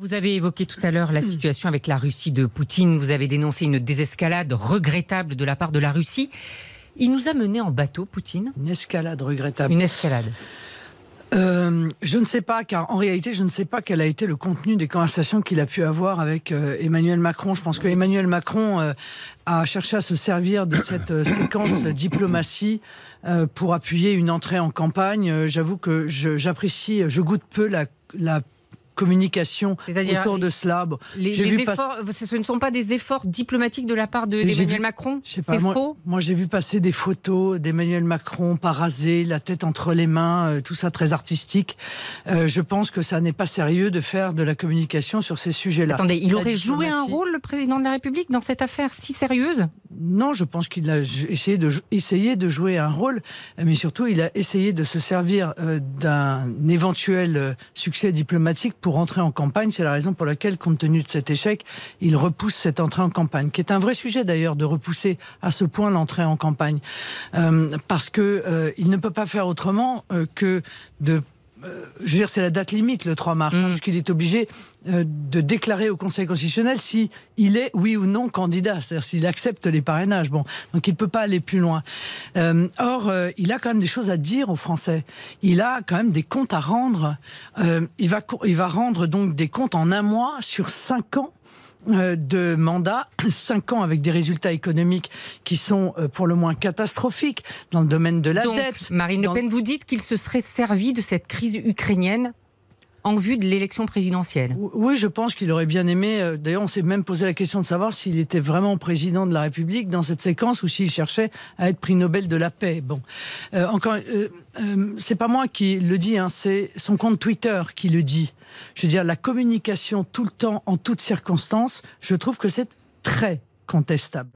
Vous avez évoqué tout à l'heure la situation avec la Russie de Poutine. Vous avez dénoncé une désescalade regrettable de la part de la Russie. Il nous a menés en bateau, Poutine Une escalade regrettable. Une escalade. Euh, je ne sais pas, car en réalité, je ne sais pas quel a été le contenu des conversations qu'il a pu avoir avec euh, Emmanuel Macron. Je pense que Emmanuel Macron euh, a cherché à se servir de cette séquence diplomatie pour appuyer une entrée en campagne. J'avoue que je- j'apprécie, je goûte peu la, la communication autour de cela. Bon, Les, les vu efforts, ce ce ne sont pas des efforts diplomatiques de la part de- d'Emmanuel vu- Macron C'est moi, faux moi, j'ai vu passer des photos d'Emmanuel Macron pas rasé, la tête entre les mains, euh, tout ça très artistique. Euh, je pense que ça n'est pas sérieux de faire de la communication sur ces sujets-là. Attendez, il La aurait joué un rôle, le président de la République, dans cette affaire si sérieuse? Non, je pense qu'il a essayé de, jouer un rôle, mais surtout il a essayé de se servir euh, d'un éventuel euh, succès diplomatique pour entrer en campagne. C'est la raison pour laquelle, compte tenu de cet échec, il repousse cette entrée en campagne, qui est un vrai sujet d'ailleurs de repousser à ce point l'entrée en campagne, Euh, parce que il ne peut pas faire autrement que de je veux dire, c'est la date limite, le 3 mars, hein, Mm. puisqu'il est obligé euh, de déclarer au Conseil constitutionnel si il est, oui ou non, candidat, c'est-à-dire s'il accepte les parrainages. Bon, donc il ne peut pas aller plus loin. Euh, or, euh, il a quand même des choses à dire aux Français. Il a quand même des comptes à rendre. Euh, il, va, il va rendre donc des comptes en un mois sur cinq ans euh, de mandat, cinq ans avec des résultats économiques qui sont euh, pour le moins catastrophiques dans le domaine de la Donc, dette. Marine dans- Le Pen, vous dites qu'il se serait servi de cette crise ukrainienne en vue de l'élection présidentielle. Oui, je pense qu'il aurait bien aimé. euh, D'ailleurs, on s'est même posé la question de savoir s'il était vraiment président de la République dans cette séquence ou s'il cherchait à être prix Nobel de la paix. Bon, Euh, encore, euh, c'est pas moi qui le dis, hein, c'est son compte Twitter qui le dit. Je veux dire, la communication tout le temps, en toutes circonstances, je trouve que c'est très contestable.